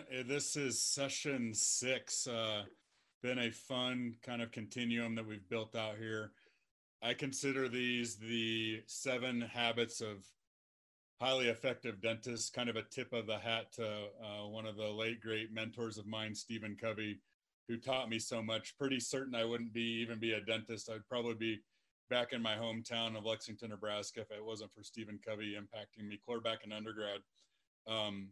Uh, this is session six. Uh, been a fun kind of continuum that we've built out here. I consider these the seven habits of highly effective dentists, kind of a tip of the hat to uh, one of the late great mentors of mine, Stephen Covey, who taught me so much. Pretty certain I wouldn't be even be a dentist. I'd probably be back in my hometown of Lexington, Nebraska, if it wasn't for Stephen Covey impacting me clear back in undergrad. Um,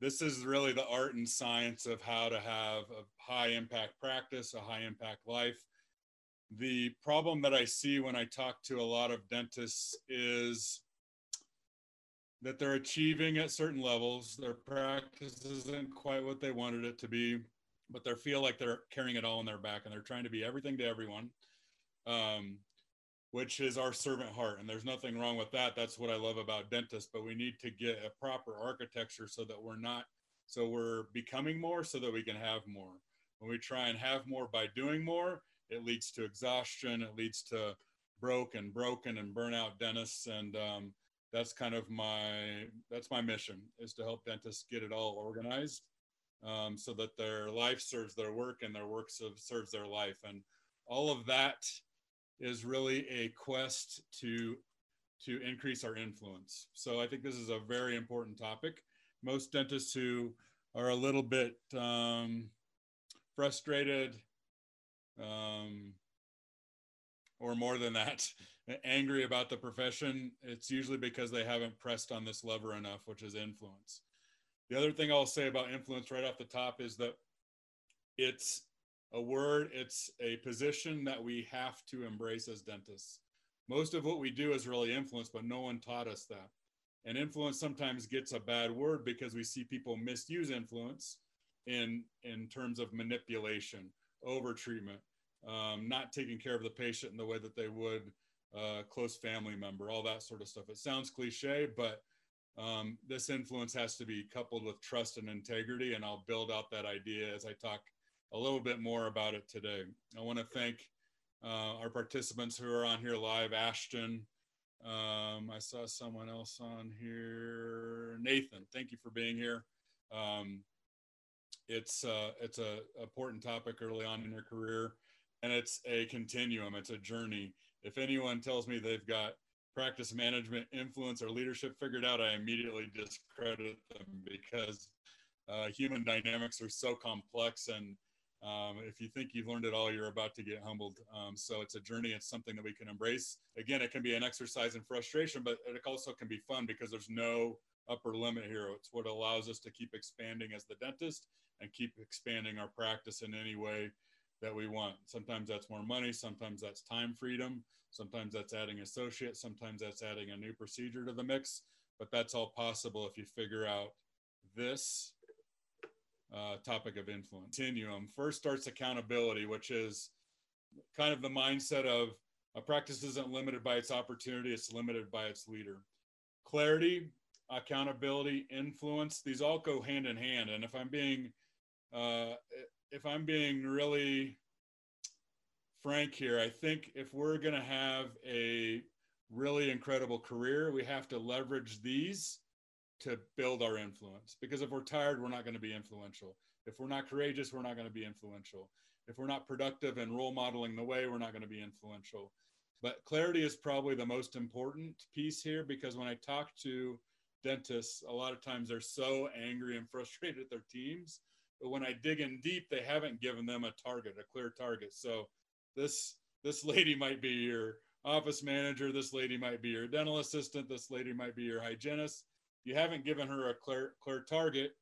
this is really the art and science of how to have a high impact practice, a high impact life. The problem that I see when I talk to a lot of dentists is that they're achieving at certain levels. Their practice isn't quite what they wanted it to be, but they feel like they're carrying it all on their back and they're trying to be everything to everyone. Um, which is our servant heart. And there's nothing wrong with that. That's what I love about dentists, but we need to get a proper architecture so that we're not, so we're becoming more so that we can have more. When we try and have more by doing more, it leads to exhaustion, it leads to broken, broken and burnout dentists. And um, that's kind of my, that's my mission is to help dentists get it all organized um, so that their life serves their work and their work serves their life. And all of that is really a quest to to increase our influence. So I think this is a very important topic. Most dentists who are a little bit um, frustrated, um, or more than that, angry about the profession, it's usually because they haven't pressed on this lever enough, which is influence. The other thing I'll say about influence right off the top is that it's a word, it's a position that we have to embrace as dentists. Most of what we do is really influence, but no one taught us that. And influence sometimes gets a bad word because we see people misuse influence in, in terms of manipulation, over treatment, um, not taking care of the patient in the way that they would a close family member, all that sort of stuff. It sounds cliche, but um, this influence has to be coupled with trust and integrity. And I'll build out that idea as I talk a little bit more about it today. I want to thank uh, our participants who are on here live, Ashton. Um, I saw someone else on here, Nathan. Thank you for being here. Um, it's uh, it's a important topic early on in your career, and it's a continuum. It's a journey. If anyone tells me they've got practice management, influence, or leadership figured out, I immediately discredit them because uh, human dynamics are so complex and um, if you think you've learned it all, you're about to get humbled. Um, so it's a journey. It's something that we can embrace. Again, it can be an exercise in frustration, but it also can be fun because there's no upper limit here. It's what allows us to keep expanding as the dentist and keep expanding our practice in any way that we want. Sometimes that's more money. Sometimes that's time freedom. Sometimes that's adding associates. Sometimes that's adding a new procedure to the mix. But that's all possible if you figure out this uh, topic of influence. Continuum first starts accountability, which is kind of the mindset of a practice isn't limited by its opportunity, it's limited by its leader. Clarity, accountability, influence, these all go hand in hand. And if I'm being, uh, if I'm being really frank here, I think if we're going to have a really incredible career, we have to leverage these to build our influence. Because if we're tired, we're not going to be influential. If we're not courageous, we're not going to be influential. If we're not productive and role modeling the way, we're not going to be influential. But clarity is probably the most important piece here because when I talk to dentists, a lot of times they're so angry and frustrated at their teams. But when I dig in deep, they haven't given them a target, a clear target. So this this lady might be your office manager, this lady might be your dental assistant, this lady might be your hygienist you haven't given her a clear clear target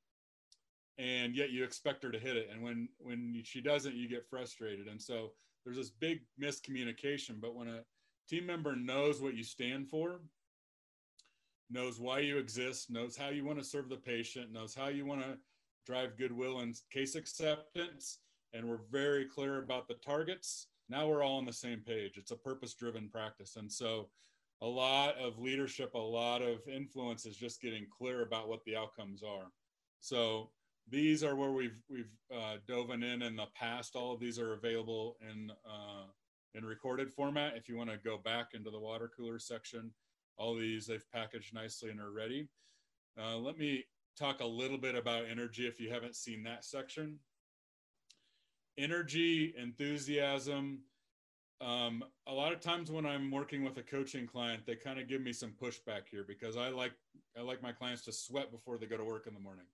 and yet you expect her to hit it. And when when she doesn't you get frustrated. And so there's this big miscommunication but when a team member knows what you stand for knows why you exist knows how you want to serve the patient knows how you want to drive goodwill and case acceptance and we're very clear about the targets now we're all on the same page. It's a purpose driven practice. And so a lot of leadership, a lot of influence is just getting clear about what the outcomes are. So these are where we've we've uh, dove in in the past. All of these are available in uh, in recorded format. If you want to go back into the water cooler section, all these they've packaged nicely and are ready. Uh, let me talk a little bit about energy if you haven't seen that section. Energy, enthusiasm. Um, a lot of times when I'm working with a coaching client, they kind of give me some pushback here because I like I like my clients to sweat before they go to work in the morning.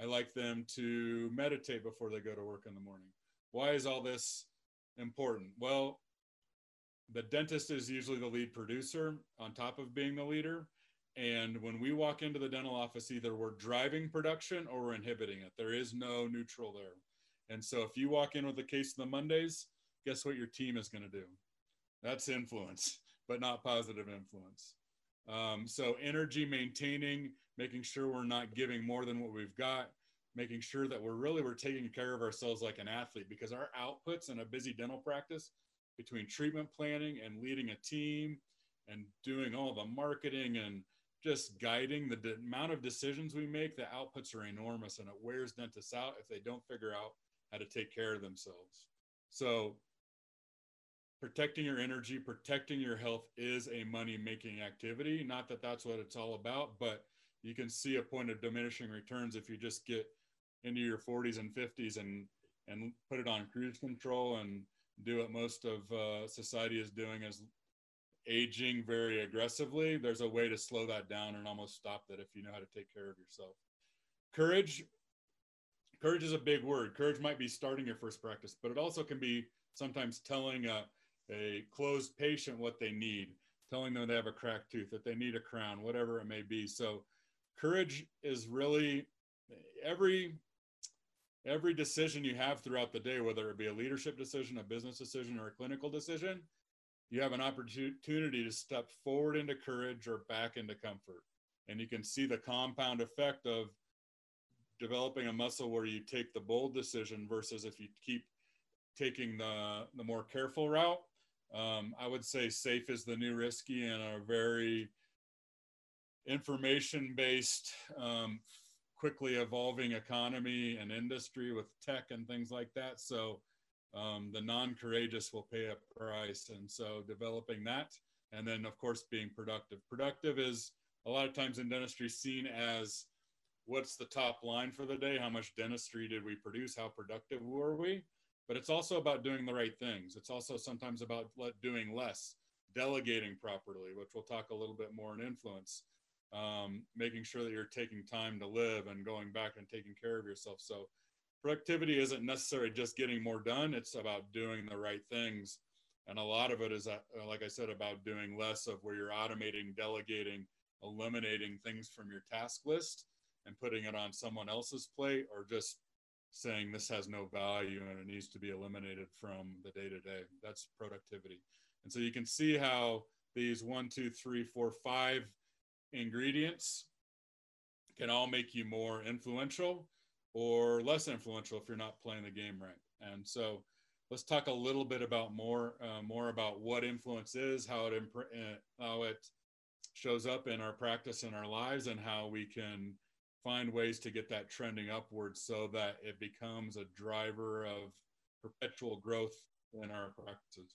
I like them to meditate before they go to work in the morning. Why is all this important? Well, the dentist is usually the lead producer on top of being the leader. And when we walk into the dental office, either we're driving production or we're inhibiting it. There is no neutral there. And so if you walk in with a case of the Mondays, guess what your team is going to do? That's influence, but not positive influence. Um, so energy maintaining, making sure we're not giving more than what we've got, making sure that we're really we're taking care of ourselves like an athlete because our outputs in a busy dental practice between treatment planning and leading a team and doing all the marketing and just guiding the amount of decisions we make, the outputs are enormous and it wears dentists out if they don't figure out how to take care of themselves. So, protecting your energy, protecting your health is a money making activity. Not that that's what it's all about, but you can see a point of diminishing returns if you just get into your 40s and 50s and and put it on cruise control and do what most of uh, society is doing is aging very aggressively, there's a way to slow that down and almost stop that if you know how to take care of yourself. Courage, courage is a big word. Courage might be starting your first practice, but it also can be sometimes telling a, a closed patient what they need, telling them they have a cracked tooth, that they need a crown, whatever it may be. So courage is really every every decision you have throughout the day, whether it be a leadership decision, a business decision, or a clinical decision, you have an opportunity to step forward into courage or back into comfort. And you can see the compound effect of developing a muscle where you take the bold decision versus if you keep taking the, the more careful route. Um, I would say safe is the new risky and a very information based, um, quickly evolving economy and industry with tech and things like that. So um, the non-courageous will pay a price. And so developing that and then of course being productive. Productive is a lot of times in dentistry seen as what's the top line for the day? How much dentistry did we produce? How productive were we but it's also about doing the right things. It's also sometimes about doing less delegating properly which we'll talk a little bit more in influence um, making sure that you're taking time to live and going back and taking care of yourself. So productivity isn't necessarily just getting more done. It's about doing the right things. And a lot of it is uh, like i said about doing less of where you're automating delegating eliminating things from your task list and putting it on someone else's plate or just saying this has no value and it needs to be eliminated from the day to day that's productivity and so you can see how these one two three four five ingredients can all make you more influential or less influential if you're not playing the game right. And so let's talk a little bit about more uh, more about what influence is, how it imp- uh, how it shows up in our practice in our lives, and how we can find ways to get that trending upwards so that it becomes a driver of perpetual growth in our practices.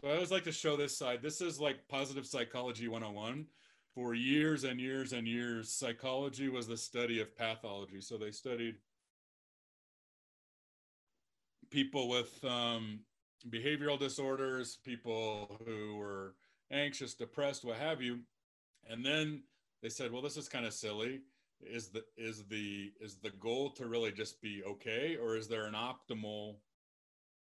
So I always like to show this side. This is like positive psychology 101 for years and years and years, psychology was the study of pathology. So they studied people with um, behavioral disorders, people who were anxious, depressed, what have you. And then they said, well, this is kind of silly. Is the is the is the goal to really just be okay, or is there an optimal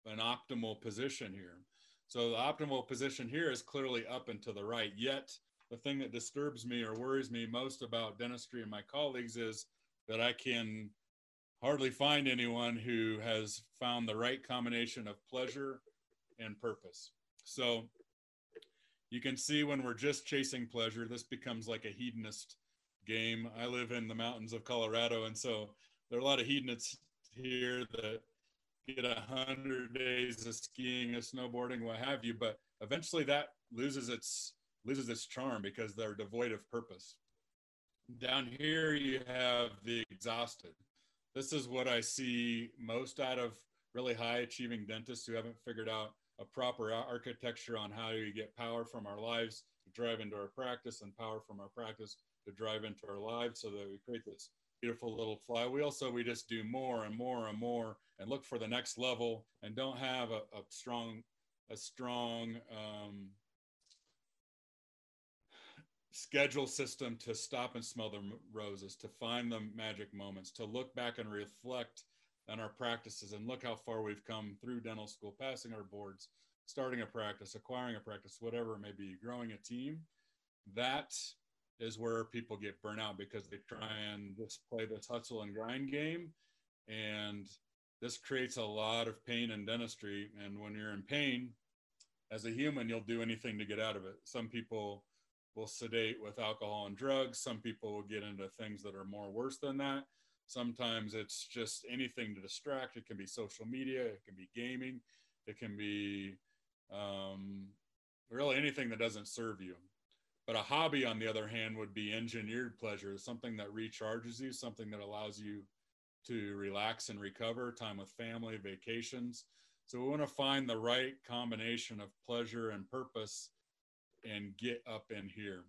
an optimal position here? So the optimal position here is clearly up and to the right. Yet the thing that disturbs me or worries me most about dentistry and my colleagues is that I can hardly find anyone who has found the right combination of pleasure and purpose. So you can see when we're just chasing pleasure, this becomes like a hedonist game. I live in the mountains of Colorado, and so there are a lot of hedonists here that get a hundred days of skiing, of snowboarding, what have you. But eventually, that loses its loses its charm because they're devoid of purpose. Down here, you have the exhausted. This is what I see most out of really high achieving dentists who haven't figured out a proper architecture on how you get power from our lives, to drive into our practice and power from our practice to drive into our lives so that we create this beautiful little flywheel. So we just do more and more and more and look for the next level and don't have a, a strong, a strong um, schedule system to stop and smell the roses, to find the magic moments, to look back and reflect on our practices and look how far we've come through dental school, passing our boards, starting a practice, acquiring a practice, whatever it may be, growing a team. That is where people get burnout because they try and just play this hustle and grind game. And this creates a lot of pain in dentistry. And when you're in pain, as a human, you'll do anything to get out of it. Some people will sedate with alcohol and drugs. Some people will get into things that are more worse than that. Sometimes it's just anything to distract. It can be social media, it can be gaming, it can be um, really anything that doesn't serve you. But a hobby, on the other hand, would be engineered pleasure, something that recharges you, something that allows you to relax and recover, time with family, vacations. So we want to find the right combination of pleasure and purpose and get up in here.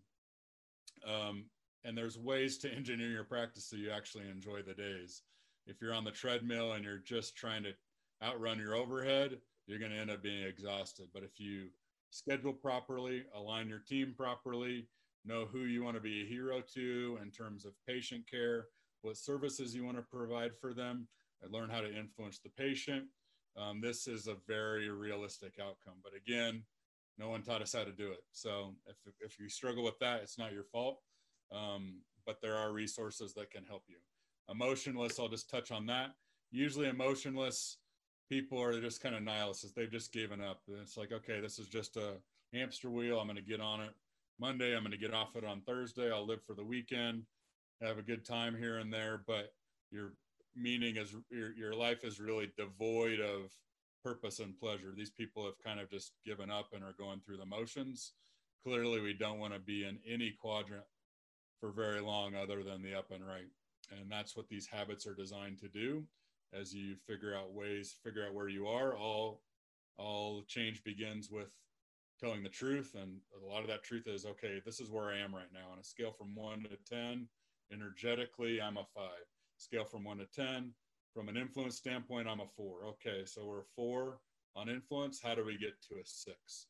Um, and there's ways to engineer your practice so you actually enjoy the days. If you're on the treadmill and you're just trying to outrun your overhead, you're going to end up being exhausted. But if you schedule properly, align your team properly, know who you want to be a hero to in terms of patient care, what services you want to provide for them, and learn how to influence the patient. Um, this is a very realistic outcome. But again, no one taught us how to do it. So if, if you struggle with that, it's not your fault. Um, but there are resources that can help you. Emotionless, I'll just touch on that. Usually, emotionless people are just kind of nihilists. They've just given up. And it's like, okay, this is just a hamster wheel. I'm going to get on it Monday. I'm going to get off it on Thursday. I'll live for the weekend, have a good time here and there. But your meaning is your, your life is really devoid of purpose and pleasure. These people have kind of just given up and are going through the motions. Clearly, we don't want to be in any quadrant for very long other than the up and right. And that's what these habits are designed to do as you figure out ways, figure out where you are. All all change begins with telling the truth. And a lot of that truth is okay, this is where I am right now. On a scale from one to 10, energetically, I'm a five. Scale from one to 10, from an influence standpoint, I'm a four. Okay, so we're four on influence. How do we get to a six?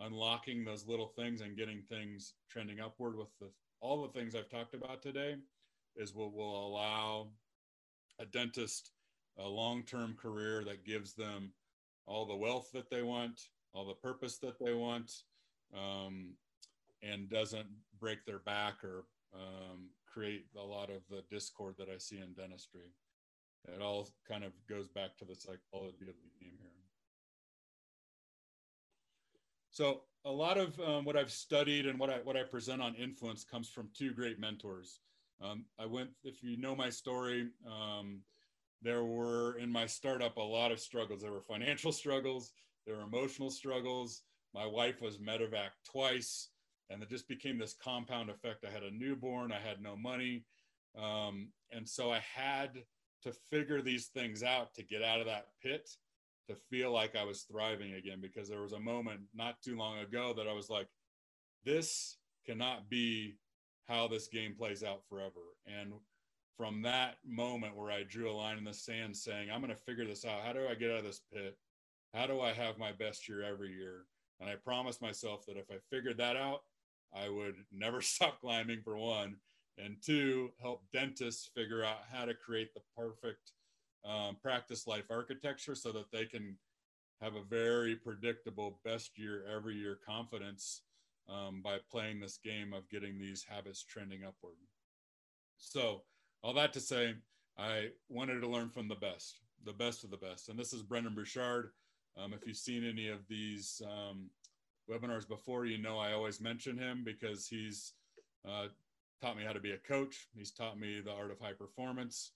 Unlocking those little things and getting things trending upward with the, all the things I've talked about today is what will allow a dentist a long-term career that gives them all the wealth that they want, all the purpose that they want, um, and doesn't break their back or um, create a lot of the discord that I see in dentistry. It all kind of goes back to the psychology of the game here. So a lot of um, what I've studied and what I what I present on influence comes from two great mentors. Um, I went, if you know my story, um, there were in my startup a lot of struggles. There were financial struggles, there were emotional struggles. My wife was medevac twice, and it just became this compound effect. I had a newborn, I had no money. Um, and so I had to figure these things out to get out of that pit to feel like I was thriving again because there was a moment not too long ago that I was like, this cannot be how this game plays out forever. And from that moment where I drew a line in the sand saying, I'm going to figure this out. How do I get out of this pit? How do I have my best year every year? And I promised myself that if I figured that out, I would never stop climbing for one. And two, help dentists figure out how to create the perfect um, practice life architecture so that they can have a very predictable best year every year confidence um, by playing this game of getting these habits trending upward. So, all that to say, I wanted to learn from the best, the best of the best. And this is Brendon Burchard. Um, if you've seen any of these um, webinars before, you know I always mention him because he's uh, taught me how to be a coach. He's taught me the art of high performance,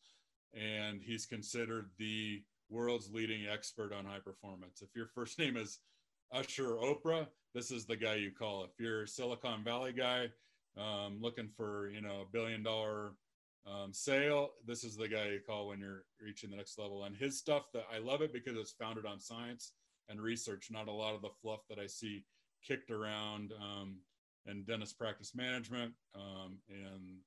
and he's considered the world's leading expert on high performance. If your first name is Usher Oprah, this is the guy you call. If you're a Silicon Valley guy um, looking for, you know, a billion dollar um, sale, this is the guy you call when you're reaching the next level. And his stuff that I love it because it's founded on science and research, not a lot of the fluff that I see kicked around um, in dentist practice management, um, in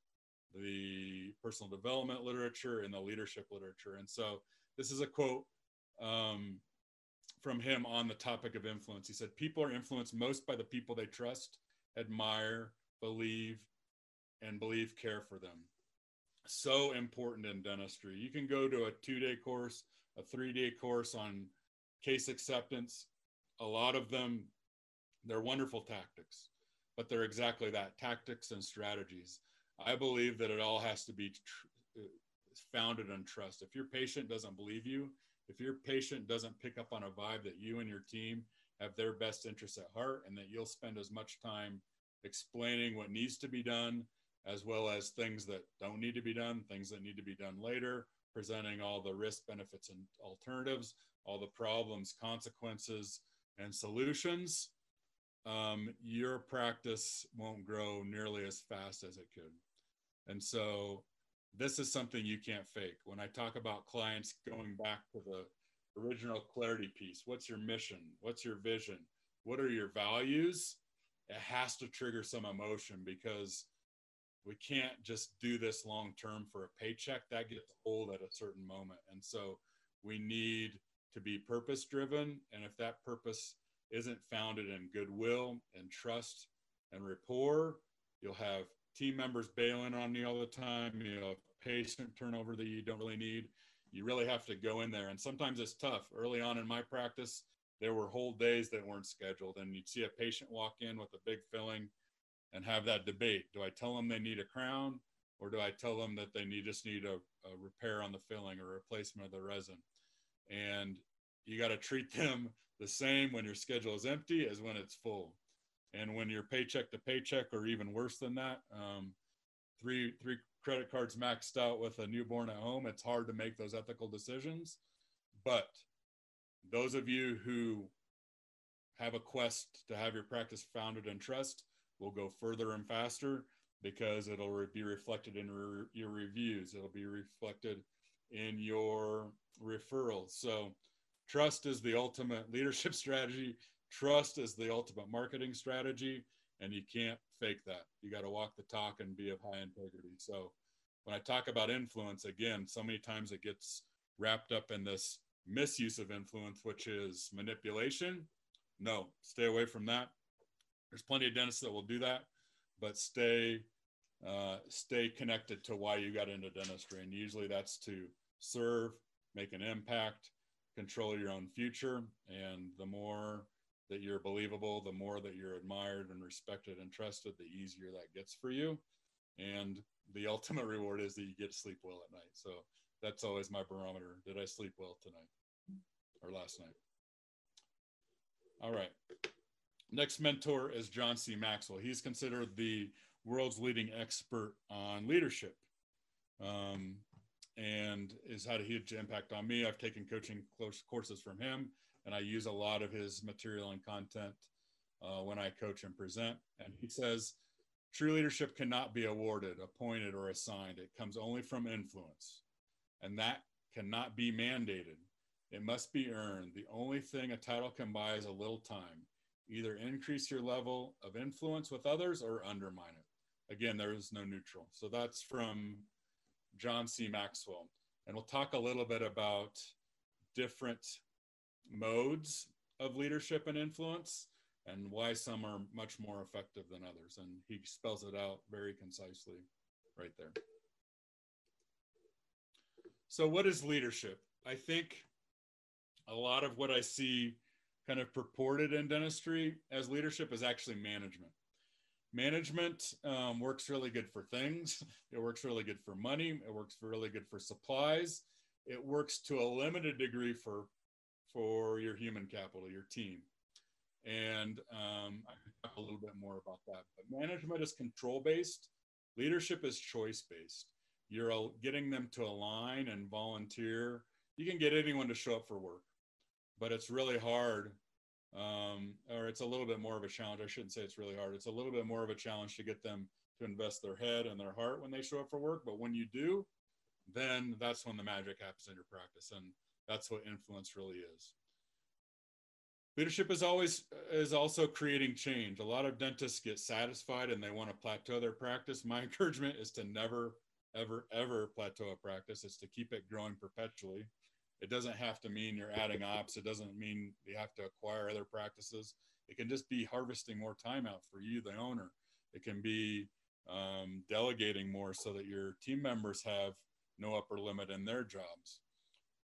the personal development literature, and the leadership literature. And so this is a quote um, from him on the topic of influence. He said, People are influenced most by the people they trust, admire, believe, and believe care for them. So important in dentistry. You can go to a two day course, a three day course on case acceptance. A lot of them, they're wonderful tactics, but they're exactly that tactics and strategies. I believe that it all has to be tr- founded on trust. If your patient doesn't believe you, if your patient doesn't pick up on a vibe that you and your team have their best interests at heart and that you'll spend as much time explaining what needs to be done as well as things that don't need to be done, things that need to be done later, presenting all the risk benefits and alternatives, all the problems, consequences, and solutions, um, your practice won't grow nearly as fast as it could. And so this is something you can't fake. When I talk about clients going back to the original clarity piece, what's your mission? What's your vision? What are your values? It has to trigger some emotion because we can't just do this long term for a paycheck. That gets old at a certain moment. And so we need to be purpose driven. And if that purpose isn't founded in goodwill and trust and rapport, you'll have team members bailing on you all the time. You know, patient turnover that you don't really need. You really have to go in there. And sometimes it's tough. Early on in my practice, there were whole days that weren't scheduled. And you'd see a patient walk in with a big filling and have that debate. Do I tell them they need a crown or do I tell them that they need just need a, a repair on the filling or replacement of the resin? And you got to treat them the same when your schedule is empty as when it's full. And when you're paycheck to paycheck, or even worse than that, um, three three credit cards maxed out with a newborn at home, it's hard to make those ethical decisions. But those of you who have a quest to have your practice founded in trust will go further and faster because it'll re- be reflected in re- your reviews. It'll be reflected in your referrals. So, trust is the ultimate leadership strategy. Trust is the ultimate marketing strategy, and you can't fake that. You got to walk the talk and be of high integrity. So, when I talk about influence, again, so many times it gets wrapped up in this misuse of influence, which is manipulation. No, stay away from that. There's plenty of dentists that will do that, but stay uh, stay connected to why you got into dentistry, and usually that's to serve, make an impact, control your own future, and the more that you're believable, the more that you're admired and respected and trusted, the easier that gets for you. And the ultimate reward is that you get to sleep well at night. So that's always my barometer. Did I sleep well tonight or last night? All right. Next mentor is John C. Maxwell. He's considered the world's leading expert on leadership um, and has had a huge impact on me. I've taken coaching courses from him, and I use a lot of his material and content uh, when I coach and present. And he says, True leadership cannot be awarded, appointed, or assigned. It comes only from influence. And that cannot be mandated. It must be earned. The only thing a title can buy is a little time either increase your level of influence with others or undermine it. Again, there is no neutral. So that's from John C. Maxwell. And we'll talk a little bit about different modes of leadership and influence and why some are much more effective than others. And he spells it out very concisely right there. So, what is leadership? I think a lot of what I see kind of purported in dentistry as leadership is actually management. Management um, works really good for things. It works really good for money. It works really good for supplies. It works to a limited degree for for your human capital, your team. And um, I can talk a little bit more about that. But management is control based. Leadership is choice based. You're getting them to align and volunteer. You can get anyone to show up for work but it's really hard um, or it's a little bit more of a challenge. I shouldn't say it's really hard. It's a little bit more of a challenge to get them to invest their head and their heart when they show up for work. But when you do, then that's when the magic happens in your practice. And that's what influence really is. leadership is always is also creating change. A lot of dentists get satisfied and they want to plateau their practice. My encouragement is to never ever ever plateau a practice. It's to keep it growing perpetually. It doesn't have to mean you're adding ops. It doesn't mean you have to acquire other practices. It can just be harvesting more time out for you the owner. It can be um, delegating more so that your team members have no upper limit in their jobs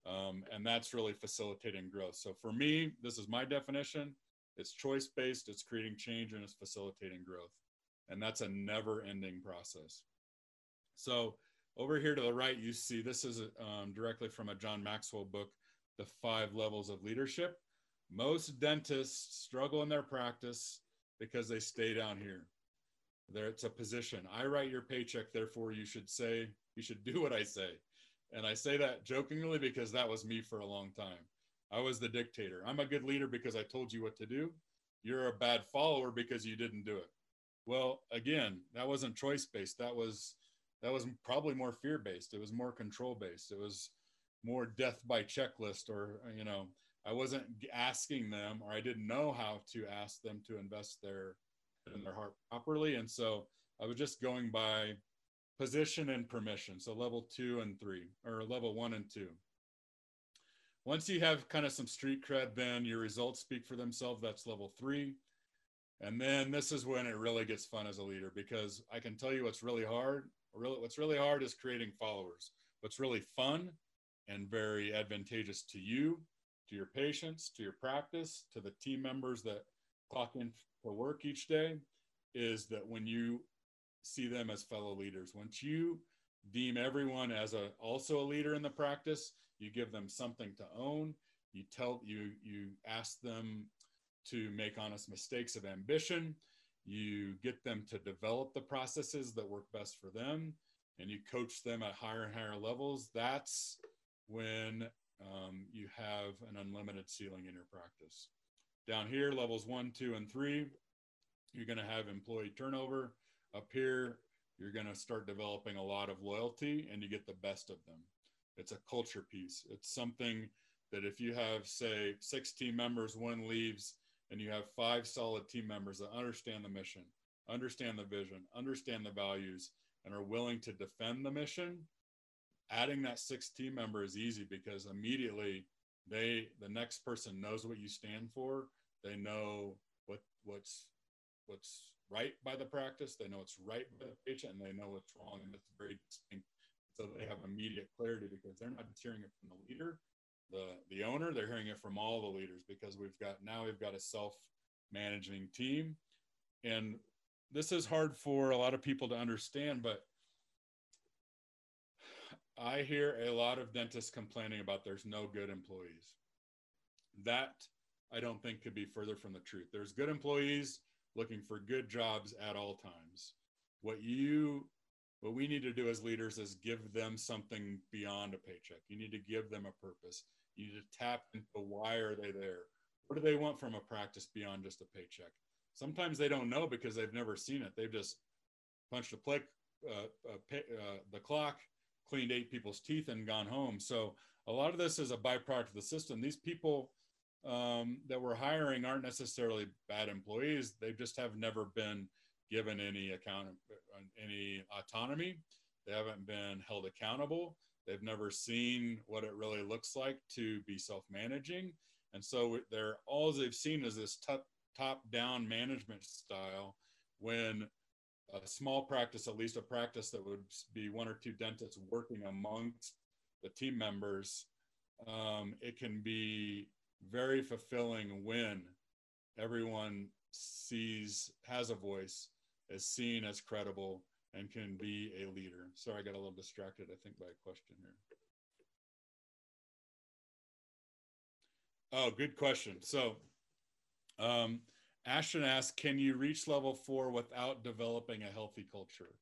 um, and that's really facilitating growth. So for me, this is my definition. It's choice based, it's creating change, and it's facilitating growth. And that's a never ending process. So over here to the right, you see this is um, directly from a John Maxwell book, The Five Levels of Leadership. Most dentists struggle in their practice because they stay down here. There, it's a position. I write your paycheck, therefore you should say, you should do what I say. And I say that jokingly because that was me for a long time. I was the dictator. I'm a good leader because I told you what to do. You're a bad follower because you didn't do it. Well, again, that wasn't choice based. That was that was probably more fear based. It was more control based. It was more death by checklist or you know, I wasn't asking them or I didn't know how to ask them to invest their in their heart properly and so I was just going by position and permission. So level two and three, or level one and two. Once you have kind of some street cred, then your results speak for themselves. That's level three. And then this is when it really gets fun as a leader because I can tell you what's really hard. Really, what's really hard is creating followers. What's really fun and very advantageous to you, to your patients, to your practice, to the team members that clock in for work each day is that when you see them as fellow leaders. Once you deem everyone as a also a leader in the practice, you give them something to own. You tell you you ask them to make honest mistakes of ambition. You get them to develop the processes that work best for them, and you coach them at higher and higher levels. That's when um, you have an unlimited ceiling in your practice. Down here, levels one, two, and three, you're going to have employee turnover up here, you're going to start developing a lot of loyalty and you get the best of them. It's a culture piece. It's something that if you have, say, six team members, one leaves, and you have five solid team members that understand the mission, understand the vision, understand the values, and are willing to defend the mission, adding that sixth team member is easy because immediately they the next person knows what you stand for. They know what what's what's right by the practice, they know it's right by the patient, and they know what's wrong, and it's very distinct. So they have immediate clarity because they're not just hearing it from the leader, the the owner, they're hearing it from all the leaders because we've got now we've got a self-managing team, and this is hard for a lot of people to understand, but I hear a lot of dentists complaining about there's no good employees. That I don't think could be further from the truth. There's good employees looking for good jobs at all times. What you what we need to do as leaders is give them something beyond a paycheck. You need to give them a purpose. You need to tap into why are they there? What do they want from a practice beyond just a paycheck? Sometimes they don't know because they've never seen it. They've just punched a uh, uh, pay, uh, the clock, cleaned eight people's teeth, and gone home. So a lot of this is a byproduct of the system. These people um, that we're hiring aren't necessarily bad employees. They just have never been given any account, any autonomy. They haven't been held accountable. They've never seen what it really looks like to be self-managing, and so they're all they've seen is this top top-down management style. When a small practice, at least a practice that would be one or two dentists working amongst the team members, um, it can be very fulfilling when everyone sees has a voice is seen as credible and can be a leader. Sorry i got a little distracted i think by a question here. Oh good question. So um, ashton asked can you reach level four without developing a healthy culture?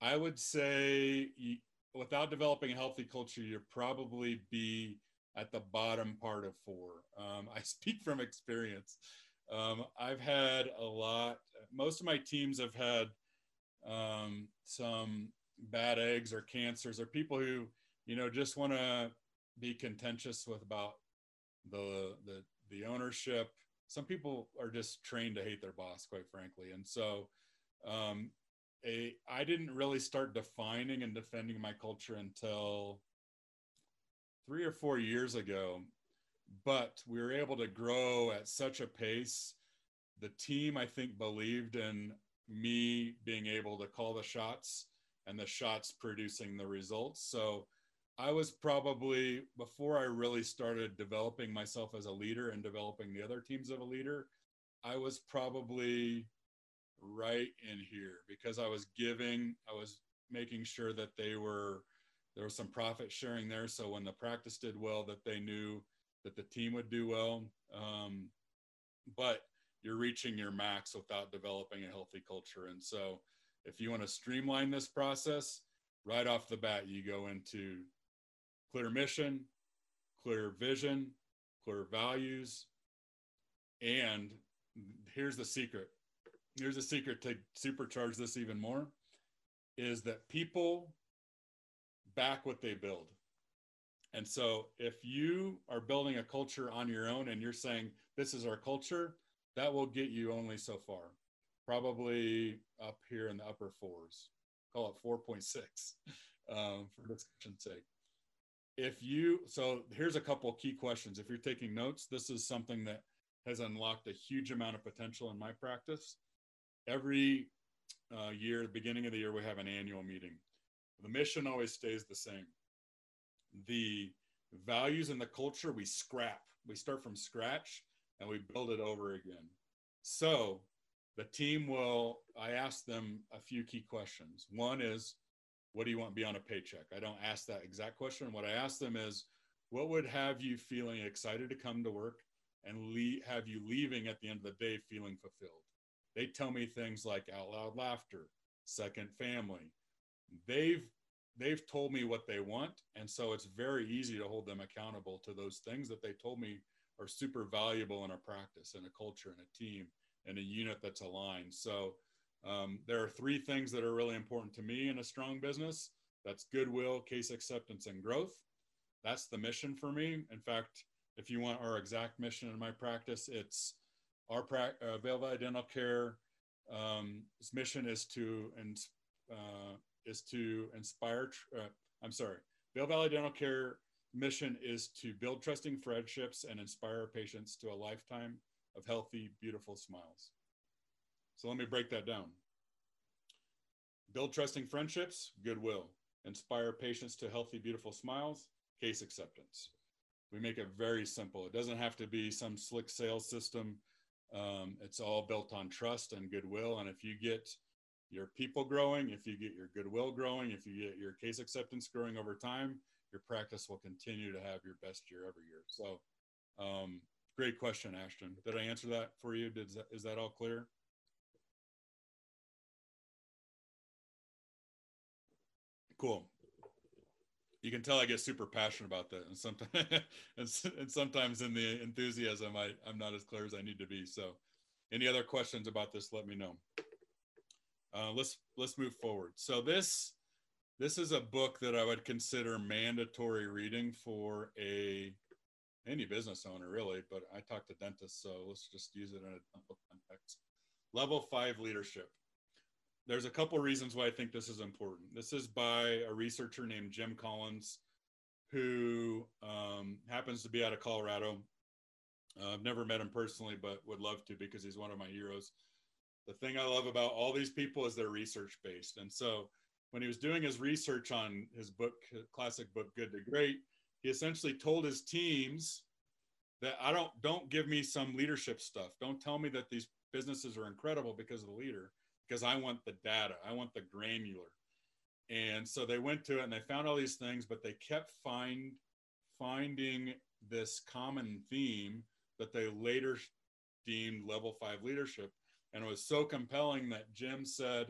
I would say you, without developing a healthy culture you'd probably be at the bottom part of four. Um, I speak from experience. Um, I've had a lot, most of my teams have had um, some bad eggs or cancers or people who, you know, just want to be contentious with about the, the, the ownership. Some people are just trained to hate their boss, quite frankly. And so um, a, I didn't really start defining and defending my culture until three or four years ago. But we were able to grow at such a pace. The team, I think, believed in me being able to call the shots and the shots producing the results. So I was probably before I really started developing myself as a leader and developing the other teams of a leader, I was probably right in here because I was giving, I was making sure that they were there was some profit sharing there. So when the practice did well, that they knew that the team would do well. Um, but you're reaching your max without developing a healthy culture. And so if you want to streamline this process, right off the bat, you go into clear mission, clear vision, clear values. And here's the secret. Here's the secret to supercharge this even more is that people back what they build. And so if you are building a culture on your own and you're saying, this is our culture, that will get you only so far. Probably up here in the upper fours, call it 4.6 um, for discussion's sake. If you so here's a couple key questions. If you're taking notes this is something that has unlocked a huge amount of potential in my practice. Every uh, year beginning of the year we have an annual meeting the mission always stays the same the values and the culture we scrap we start from scratch and we build it over again so the team will i ask them a few key questions one is what do you want beyond a paycheck? I don't ask that exact question. What I ask them is, what would have you feeling excited to come to work and le- have you leaving at the end of the day feeling fulfilled? They tell me things like out loud laughter, second family. They've they've told me what they want, and so it's very easy to hold them accountable to those things that they told me are super valuable in a practice, in a culture, in a team, in a unit that's aligned. So um, there are three things that are really important to me in a strong business that's goodwill, case acceptance, and growth. That's the mission for me. In fact, if you want our exact mission in my practice, it's our pra- uh, Dental Care. Um, mission is to and uh, is to inspire. Uh, I'm sorry, Vail Valley Dental Care mission is to build trusting friendships and inspire patients to a lifetime of healthy, beautiful smiles. So let me break that down. Build trusting friendships, goodwill. Inspire patients to healthy, beautiful smiles, case acceptance. We make it very simple. It doesn't have to be some slick sales system. Um, it's all built on trust and goodwill. And if you get your people growing, if you get your goodwill growing, if you get your case acceptance growing over time, your practice will continue to have your best year every year. So, um, great question, Ashton. Did I answer that for you? Did, is that all clear? cool you can tell I get super passionate about that, and sometimes and, sometimes in the enthusiasm, I I'm not as clear as I need to be. So, any other questions about this? Let me know. Uh, let's let's move forward. So this this is a book that I would consider mandatory reading for a any business owner, really. But I talk to dentists, so let's just use it in a context. Level five leadership there's a couple reasons why I think this is important. This is by a researcher named Jim Collins, who um, happens to be out of Colorado. Uh, I've never met him personally, but would love to because he's one of my heroes. The thing I love about all these people is they're research based. And so when he was doing his research on his book, classic book, Good to Great, he essentially told his teams that I don't don't give me some leadership stuff. Don't tell me that these businesses are incredible because of the leader because I want the data, I want the granular. And so they went to it and they found all these things, but they kept find finding this common theme that they later deemed level five leadership. And it was so compelling that Jim said,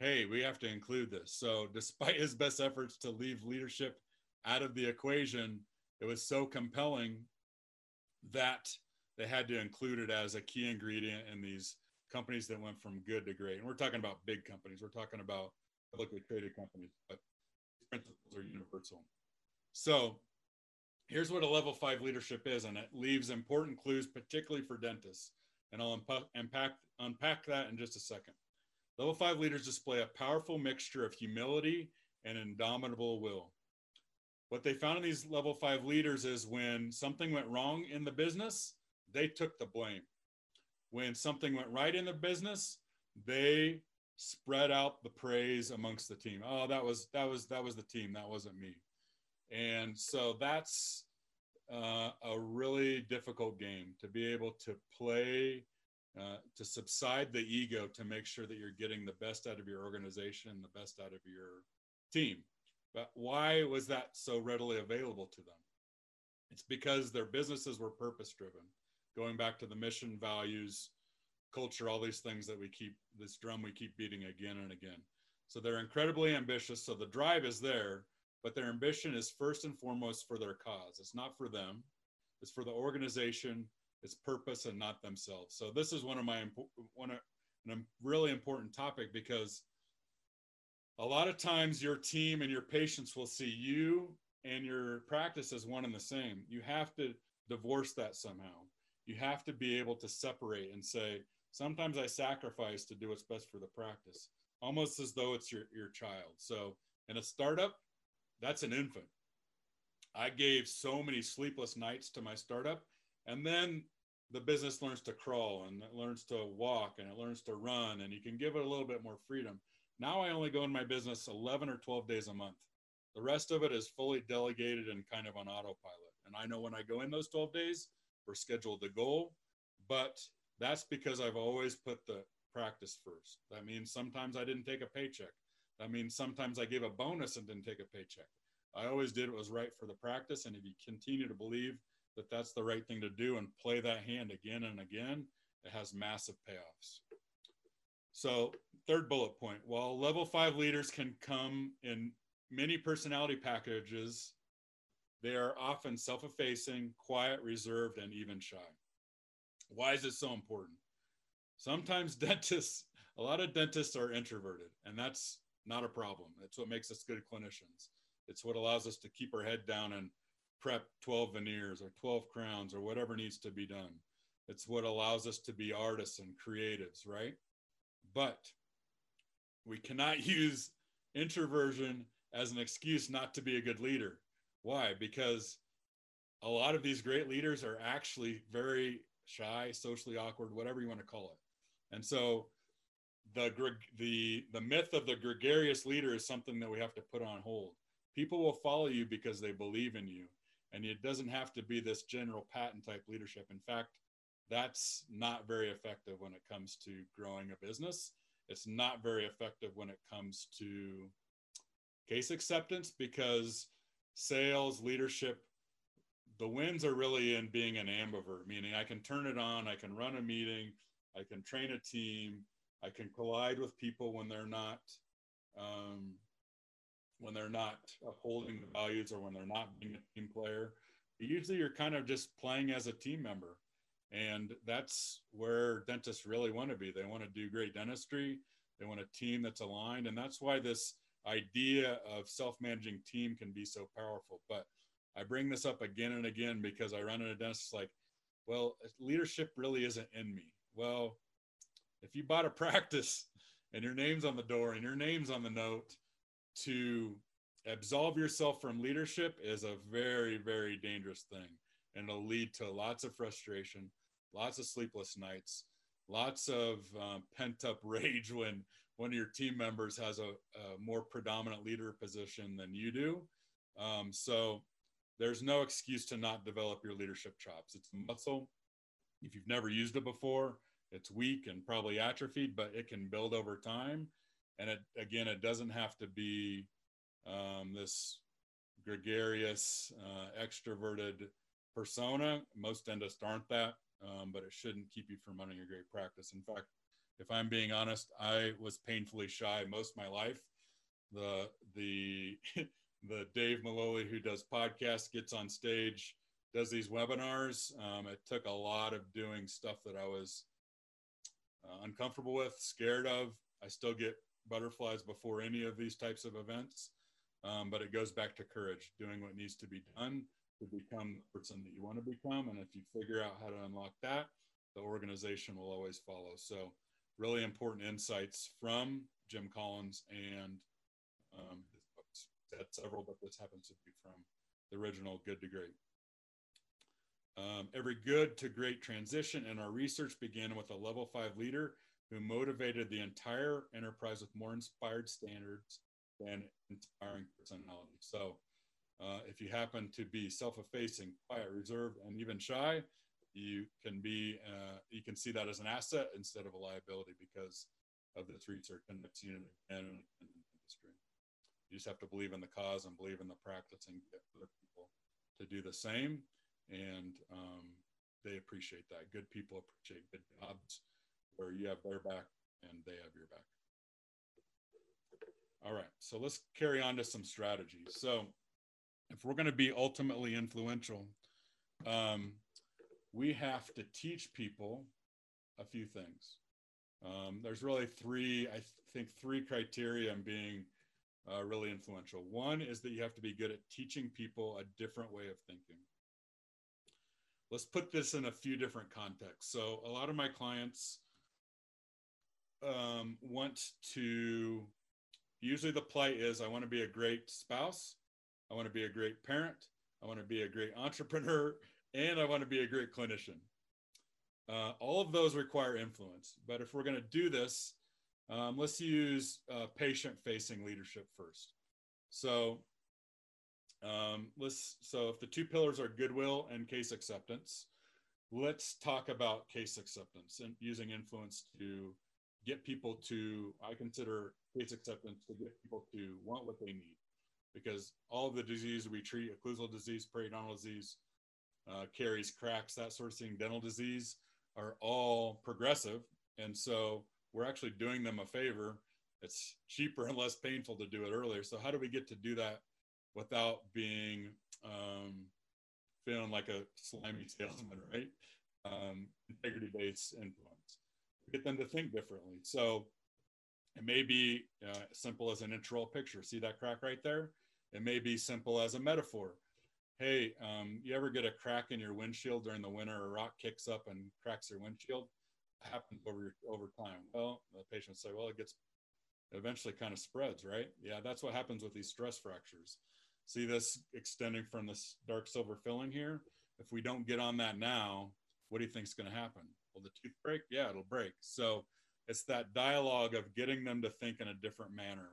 Hey, we have to include this. So, despite his best efforts to leave leadership out of the equation, it was so compelling that they had to include it as a key ingredient in these companies that went from good to great. And we're talking about big companies. We're talking about publicly traded companies, but principles are universal. So here's what a level five leadership is, and it leaves important clues, particularly for dentists. And I'll unpack, unpack that in just a second. Level five leaders display a powerful mixture of humility and indomitable will. What they found in these level five leaders is when something went wrong in the business, they took the blame. When something went right in the business, they spread out the praise amongst the team. Oh, that was that was that was the team. That wasn't me. And so that's uh, a really difficult game to be able to play, uh, to subside the ego to make sure that you're getting the best out of your organization, the best out of your team. But why was that so readily available to them? It's because their businesses were purpose driven, going back to the mission, values, culture, all these things that we keep, this drum we keep beating again and again. So they're incredibly ambitious. So the drive is there, but their ambition is first and foremost for their cause. It's not for them, it's for the organization, its purpose, and not themselves. So this is one of my one of a really important topic because a lot of times your team and your patients will see you and your practice as one and the same. You have to divorce that somehow. You have to be able to separate and say, sometimes I sacrifice to do what's best for the practice, almost as though it's your, your child. So in a startup, that's an infant. I gave so many sleepless nights to my startup. And then the business learns to crawl and it learns to walk and it learns to run and you can give it a little bit more freedom. Now I only go in my business 11 or 12 days a month. The rest of it is fully delegated and kind of on autopilot. And I know when I go in those 12 days, we're scheduled to goal, but that's because I've always put the practice first. That means sometimes I didn't take a paycheck. That mean, sometimes I gave a bonus and didn't take a paycheck. I always did what was right for the practice. And if you continue to believe that that's the right thing to do and play that hand again and again, it has massive payoffs. So, third bullet point while level five leaders can come in many personality packages, they are often self effacing, quiet, reserved, and even shy. Why is this so important? Sometimes dentists, a lot of dentists are introverted, and that's not a problem. It's what makes us good clinicians. It's what allows us to keep our head down and prep 12 veneers or 12 crowns or whatever needs to be done. It's what allows us to be artists and creatives, right? But we cannot use introversion as an excuse not to be a good leader. Why? Because a lot of these great leaders are actually very shy, socially awkward, whatever you want to call it. And so the the the myth of the gregarious leader is something that we have to put on hold. People will follow you because they believe in you, and it doesn't have to be this general Patton type leadership. In fact, that's not very effective when it comes to growing a business. It's not very effective when it comes to case acceptance because sales, leadership, the wins are really in being an ambivert, meaning I can turn it on, I can run a meeting, I can train a team, I can collide with people when they're not um, when they're not upholding the values or when they're not being a team player. Usually, you're kind of just playing as a team member, and that's where dentists really want to be. They want to do great dentistry. They want a team that's aligned, and that's why this idea of self-managing team can be so powerful. But I bring this up again and again because I run into dentists like, well, leadership really isn't in me. Well, if you bought a practice and your name's on the door and your name's on the note to absolve yourself from leadership is a very very dangerous thing. And it'll lead to lots of frustration lots of sleepless nights lots of um, pent up rage when one of your team members has a, a more predominant leader position than you do. Um, so there's no excuse to not develop your leadership chops. It's muscle. If you've never used it before it's weak and probably atrophied, but it can build over time. And it again, it doesn't have to be um, this gregarious, uh, extroverted persona. Most dentists aren't that, um, but it shouldn't keep you from running a great practice. In fact, if I'm being honest, I was painfully shy most of my life. The the the Dave Maloley who does podcasts gets on stage, does these webinars. Um, it took a lot of doing stuff that I was uh, uncomfortable with, scared of. I still get butterflies before any of these types of events. Um, but it goes back to courage, doing what needs to be done to become the person that you want to become. And if you figure out how to unlock that, the organization will always follow. So, really important insights from Jim Collins and um, his books. Had several, but this happens to be from the original Good to Great. Um, every good to great transition in our research began with a level five leader who motivated the entire enterprise with more inspired standards than inspiring personality. So, uh, if you happen to be self-effacing, quiet, reserved, and even shy, you can be uh, you can see that as an asset instead of a liability because of this research and it's unit and industry. You just have to believe in the cause and believe in the practice and get other people to do the same. And um, they appreciate that. Good people appreciate good jobs where you have their back and they have your back. All right, so let's carry on to some strategies. So, if we're going to be ultimately influential, um, we have to teach people a few things. Um, there's really three, I th- think, three criteria in being uh, really influential. One is that you have to be good at teaching people a different way of thinking. Let's put this in a few different contexts. So, a lot of my clients um, want to, usually the plight is I want to be a great spouse, I want to be a great parent, I want to be a great entrepreneur, and I want to be a great clinician. Uh, all of those require influence. But if we're going to do this, um, let's use uh, patient facing leadership first. So um, let's, so if the two pillars are goodwill and case acceptance, let's talk about case acceptance and using influence to get people to, I consider case acceptance to get people to want what they need. Because all the disease we treat, occlusal disease, periodontal disease, uh, caries, cracks, that sort of thing, dental disease, are all progressive. And so we're actually doing them a favor. It's cheaper and less painful to do it earlier. So, how do we get to do that without being um, feeling like a slimy salesman, right? Um, integrity based influence. Get them to think differently. So, it may be uh, simple as an intraoral picture. See that crack right there? It may be simple as a metaphor hey, um, you ever get a crack in your windshield during the winter? A rock kicks up and cracks your windshield. It happens over over time. Well, the patient say, well, it gets it eventually kind of spreads, right? Yeah, that's what happens with these stress fractures. See this extending from this dark silver filling here? If we don't get on that now, what do you think is going to happen? Will the tooth break? Yeah, it'll break. So it's that dialogue of getting them to think in a different manner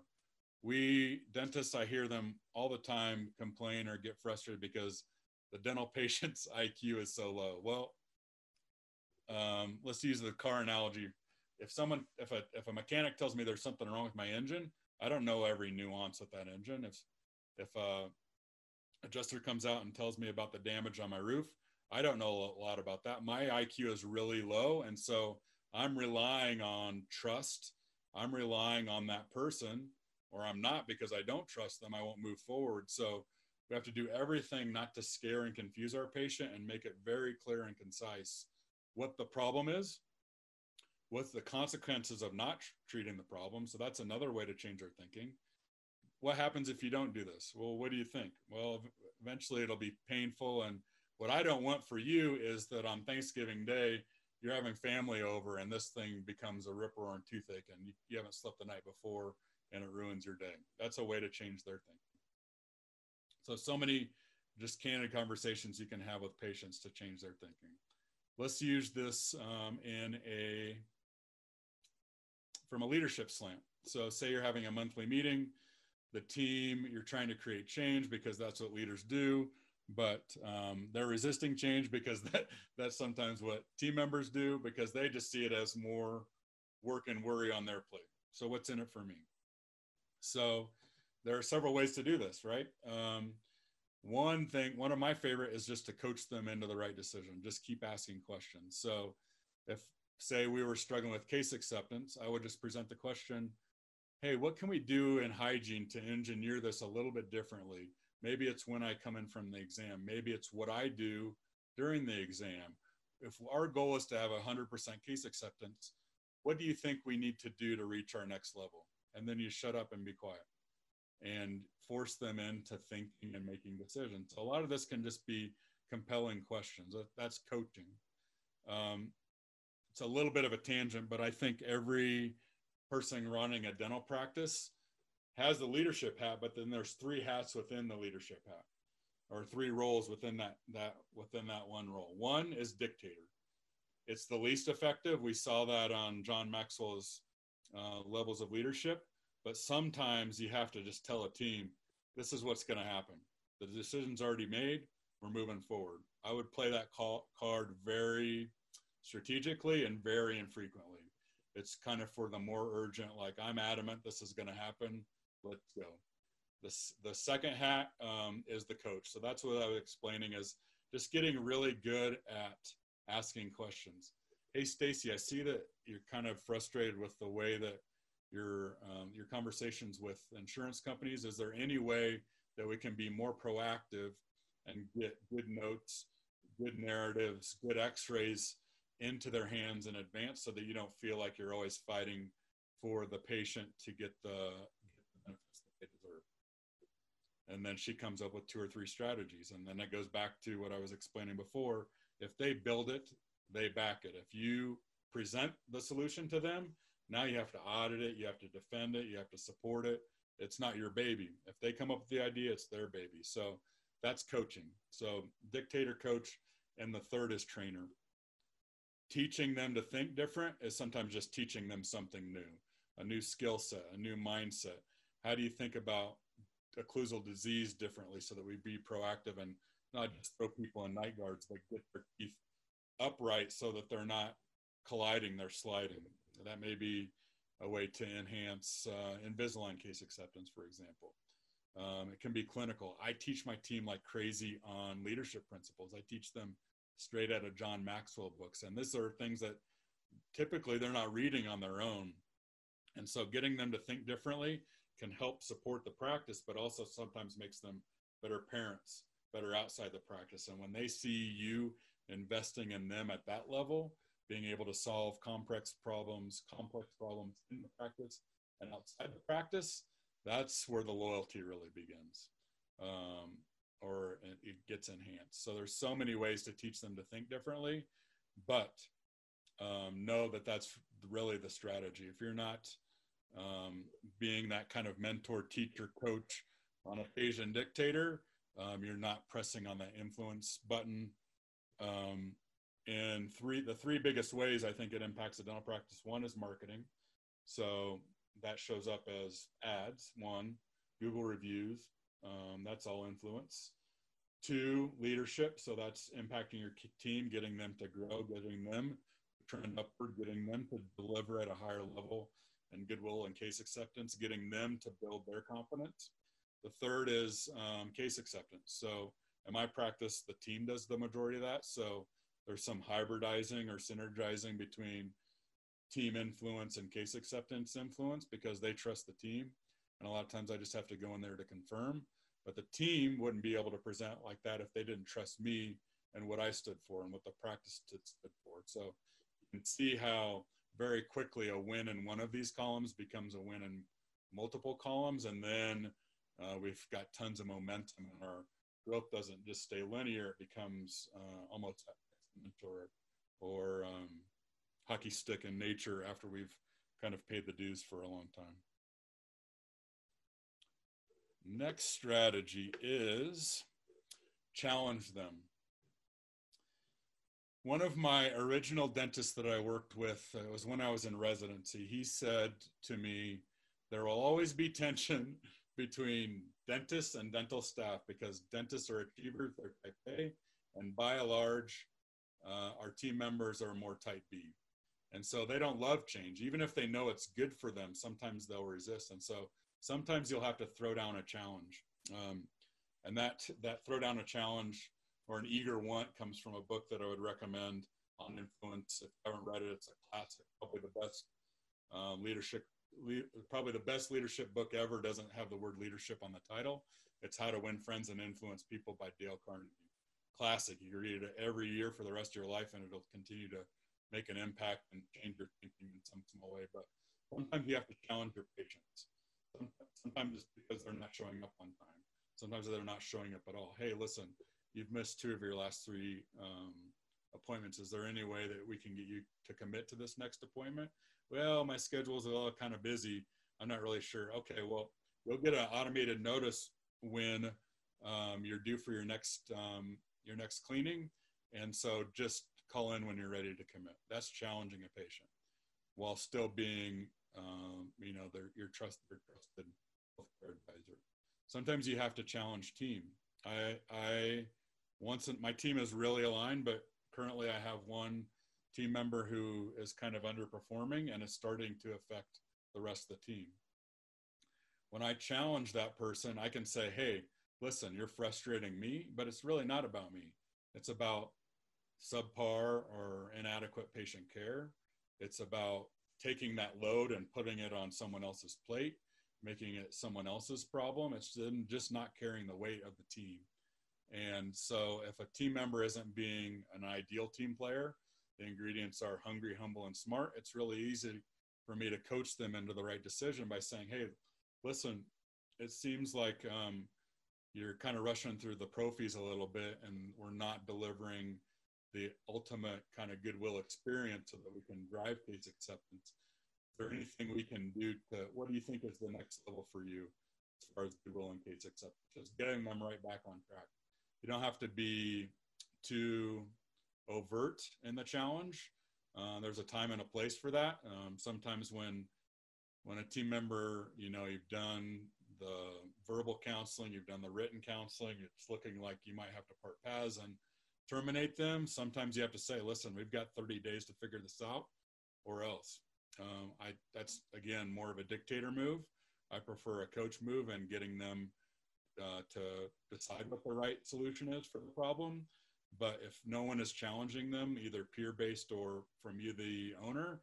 we dentists i hear them all the time complain or get frustrated because the dental patient's iq is so low well um, let's use the car analogy if someone if a if a mechanic tells me there's something wrong with my engine i don't know every nuance of that engine if if a adjuster comes out and tells me about the damage on my roof i don't know a lot about that my iq is really low and so i'm relying on trust i'm relying on that person or I'm not because I don't trust them, I won't move forward. So we have to do everything not to scare and confuse our patient and make it very clear and concise what the problem is, what the consequences of not treating the problem. So that's another way to change our thinking. What happens if you don't do this? Well, what do you think? Well, eventually it'll be painful. And what I don't want for you is that on Thanksgiving Day, you're having family over and this thing becomes a rip roaring toothache and you, you haven't slept the night before and it ruins your day. That's a way to change their thinking. So, so many just candid conversations you can have with patients to change their thinking. Let's use this um, in a from a leadership slant. So, say you're having a monthly meeting, the team you're trying to create change because that's what leaders do, but um, they're resisting change because that that's sometimes what team members do because they just see it as more work and worry on their plate. So, what's in it for me? So there are several ways to do this, right? Um, one thing, one of my favorite is just to coach them into the right decision. Just keep asking questions. So if say we were struggling with case acceptance, I would just present the question, hey, what can we do in hygiene to engineer this a little bit differently? Maybe it's when I come in from the exam. Maybe it's what I do during the exam. If our goal is to have 100% case acceptance, what do you think we need to do to reach our next level? and then you shut up and be quiet. and force them into thinking and making decisions. So a lot of this can just be compelling questions. That's coaching. Um, it's a little bit of a tangent, but I think every person running a dental practice has the leadership hat, but then there's three hats within the leadership hat, or three roles within that that within that one role. One is dictator. It's the least effective. We saw that on John Maxwell's uh, levels of leadership. But sometimes you have to just tell a team, this is what's going to happen. The decision's already made. We're moving forward. I would play that call, card very strategically and very infrequently. It's kind of for the more urgent, like I'm adamant this is going to happen. Let's go. The, the second hat um, is the coach. So that's what I was explaining is just getting really good at asking questions. Hey, Stacy, I see that you're kind of frustrated with the way that your um, your conversations with insurance companies. Is there any way that we can be more proactive and get good notes, good narratives, good X-rays into their hands in advance, so that you don't feel like you're always fighting for the patient to get the, get the benefits that they deserve? And then she comes up with two or three strategies, and then it goes back to what I was explaining before. If they build it, they back it. If you present the solution to them, now you have to audit it, you have to defend it, you have to support it. It's not your baby. If they come up with the idea, it's their baby. So that's coaching. So dictator coach, and the third is trainer. Teaching them to think different is sometimes just teaching them something new, a new skill set, a new mindset. How do you think about occlusal disease differently so that we be proactive and not just throw people in night guards, but get their teeth upright so that they're not colliding, they're sliding. That may be a way to enhance uh, Invisalign case acceptance, for example. Um, it can be clinical. I teach my team like crazy on leadership principles. I teach them straight out of John Maxwell books. And these are things that typically they're not reading on their own. And so getting them to think differently can help support the practice, but also sometimes makes them better parents, better outside the practice. And when they see you investing in them at that level, being able to solve complex problems, complex problems in the practice and outside the practice, that's where the loyalty really begins, um, or it gets enhanced. So there's so many ways to teach them to think differently, but um, know that that's really the strategy. If you're not um, being that kind of mentor, teacher, coach on a Asian dictator, um, you're not pressing on that influence button. Um, and three the three biggest ways i think it impacts a dental practice one is marketing so that shows up as ads one google reviews um, that's all influence. Two leadership. So that's impacting your team getting them to grow getting them to trend upward getting them to deliver at a higher level and goodwill and case acceptance getting them to build their confidence. The third is um, case acceptance. So in my practice the team does the majority of that. So there's some hybridizing or synergizing between team influence and case acceptance influence because they trust the team. And a lot of times I just have to go in there to confirm. But the team wouldn't be able to present like that if they didn't trust me and what I stood for and what the practice stood for. So you can see how very quickly a win in one of these columns becomes a win in multiple columns. And then uh, we've got tons of momentum and our growth doesn't just stay linear, it becomes uh, almost or or um, hockey stick in nature after we've kind of paid the dues for a long time. Next strategy is challenge them. One of my original dentists that I worked with uh, was when I was in residency. He said to me, There will always be tension between dentists and dental staff because dentists are achievers, they're type A, and by and large, uh, our team members are more type B. And so they don't love change. Even if they know it's good for them, sometimes they'll resist. And so sometimes you'll have to throw down a challenge. Um, and that, that throw down a challenge or an eager want comes from a book that I would recommend on influence. If you haven't read it, it's a classic, probably the best uh, leadership, le- probably the best leadership book ever. Doesn't have the word leadership on the title. It's How to Win Friends and Influence People by Dale Carnegie classic. You read it every year for the rest of your life, and it'll continue to make an impact and change your thinking in some small way. But sometimes you have to challenge your patients. Sometimes it's because they're not showing up on time. Sometimes they're not showing up at all. Hey, listen, you've missed two of your last three um, appointments. Is there any way that we can get you to commit to this next appointment? Well, my schedule's all kind of busy. I'm not really sure. Okay, well, you'll get an automated notice when um, you're due for your next um, your next cleaning, and so just call in when you're ready to commit. That's challenging a patient while still being, um, you know, their your trust their trusted healthcare advisor. Sometimes you have to challenge team. I I once my team is really aligned, but currently I have one team member who is kind of underperforming and is starting to affect the rest of the team. When I challenge that person, I can say, hey, listen, you're frustrating me, but it's really not about me. It's about subpar or inadequate patient care. It's about taking that load and putting it on someone else's plate, making it someone else's problem. It's just not carrying the weight of the team. And so, if a team member isn't being an ideal team player, the ingredients are hungry, humble, and smart. It's really easy for me to coach them into the right decision by saying, hey, listen, it seems like um, you're kind of rushing through the prophies a little bit and we're not delivering the ultimate kind of goodwill experience so that we can drive case acceptance. Is there anything we can do to, what do you think is the next level for you as far as goodwill and case acceptance? Just getting them right back on track. You don't have to be too overt in the challenge. Uh, there's a time and a place for that. Um, sometimes when when a team member, you know, you've done the verbal counseling, you've done the written counseling, it's looking like you might have to part paths and terminate them. Sometimes you have to say, listen, we've got 30 days to figure this out or else. Um, I, that's again, more of a dictator move. I prefer a coach move and getting them uh, to decide what the right solution is for the problem. But if no one is challenging them, either peer based or from you, the owner,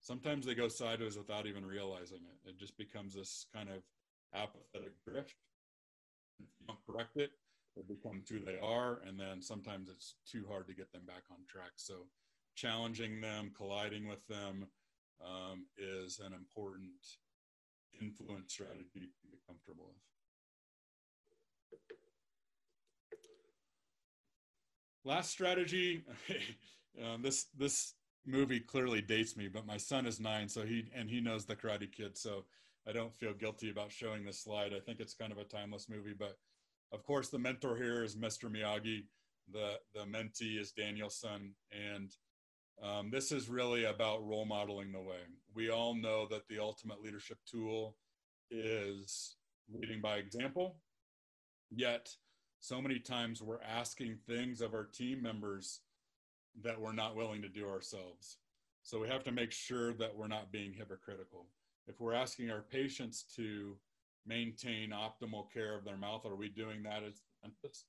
sometimes they go sideways without even realizing it. It just becomes this kind of apathetic drift. If you don't correct it, become who they are. And then sometimes it's too hard to get them back on track. So challenging them, colliding with them um, is an important influence strategy to get comfortable with. Last strategy. um, this this movie clearly dates me, but my son is nine, so he and he knows the Karate Kid, so I don't feel guilty about showing this slide. I think it's kind of a timeless movie, but of course, the mentor here is Mr. Miyagi. The the mentee is Daniel-san, and um, this is really about role modeling the way. We all know that the ultimate leadership tool is leading by example. Yet, so many times we're asking things of our team members that we're not willing to do ourselves. So we have to make sure that we're not being hypocritical. If we're asking our patients to maintain optimal care of their mouth, are we doing that as dentists?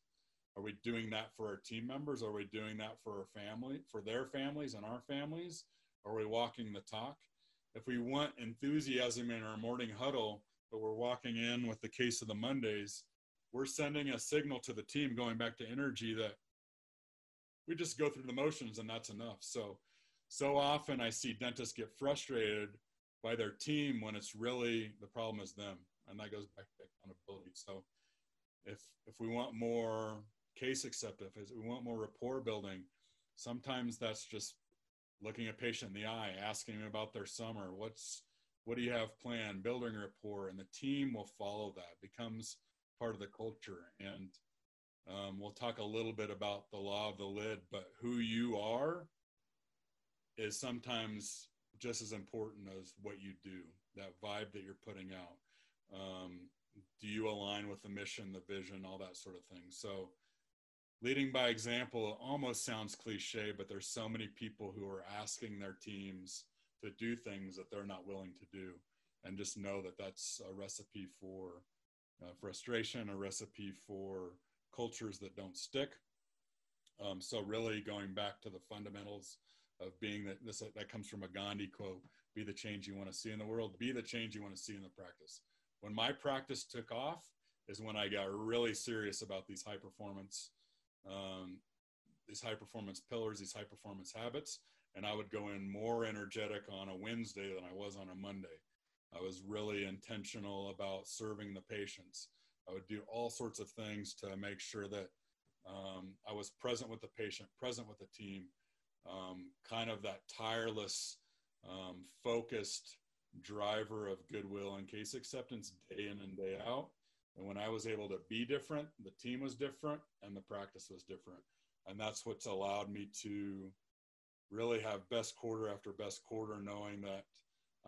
Are we doing that for our team members? Are we doing that for our family, for their families and our families? Are we walking the talk? If we want enthusiasm in our morning huddle, but we're walking in with the case of the Mondays, we're sending a signal to the team going back to energy that we just go through the motions and that's enough. So, so often I see dentists get frustrated by their team when it's really the problem is them. And that goes back to accountability. So if, if we want more case acceptance, if we want more rapport building, sometimes that's just looking a patient in the eye, asking them about their summer. What's, what do you have planned? Building rapport and the team will follow that becomes part of the culture. And um, we'll talk a little bit about the law of the lid, but who you are is sometimes just as important as what you do, that vibe that you're putting out. Um, do you align with the mission, the vision, all that sort of thing? So, leading by example almost sounds cliche, but there's so many people who are asking their teams to do things that they're not willing to do. And just know that that's a recipe for uh, frustration, a recipe for cultures that don't stick. Um, so really going back to the fundamentals of being that this that comes from a Gandhi quote: "Be the change you want to see in the world. Be the change you want to see in the practice." When my practice took off is when I got really serious about these high performance, um, these high performance pillars, these high performance habits, and I would go in more energetic on a Wednesday than I was on a Monday. I was really intentional about serving the patients. I would do all sorts of things to make sure that um, I was present with the patient, present with the team, um, kind of that tireless, um, focused driver of goodwill and case acceptance day in and day out. And when I was able to be different, the team was different and the practice was different. And that's what's allowed me to really have best quarter after best quarter, knowing that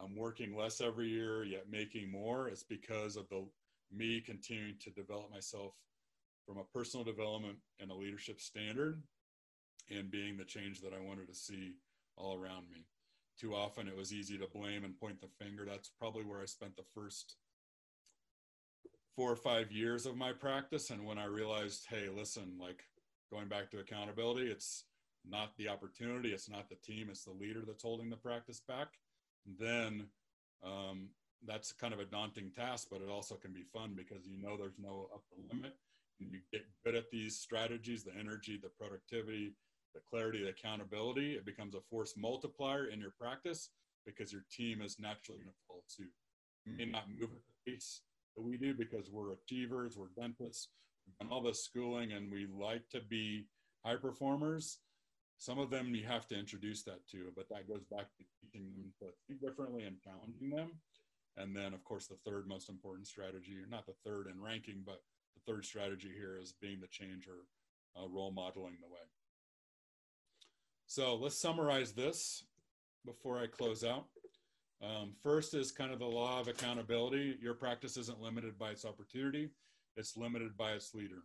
I'm working less every year, yet making more. It's because of the me continuing to develop myself from a personal development and a leadership standard and being the change that I wanted to see all around me. Too often it was easy to blame and point the finger. That's probably where I spent the first four or five years of my practice. And when I realized, hey, listen, like going back to accountability, it's not the opportunity, it's not the team, it's the leader that's holding the practice back. Then um, that's kind of a daunting task, but it also can be fun because you know there's no upper limit. And you get good at these strategies, the energy, the productivity, the clarity, the accountability. It becomes a force multiplier in your practice because your team is naturally going to follow suit. You may not move at the pace that we do because we're achievers, we're dentists, we've done all this schooling, and we like to be high performers. Some of them you have to introduce that to, but that goes back to teaching them to think differently and challenging them. And then, of course, the third most important strategy, not the third in ranking, but the third strategy here is being the changer, uh, role modeling the way. So let's summarize this before I close out. Um, first is kind of the law of accountability. Your practice isn't limited by its opportunity, it's limited by its leader.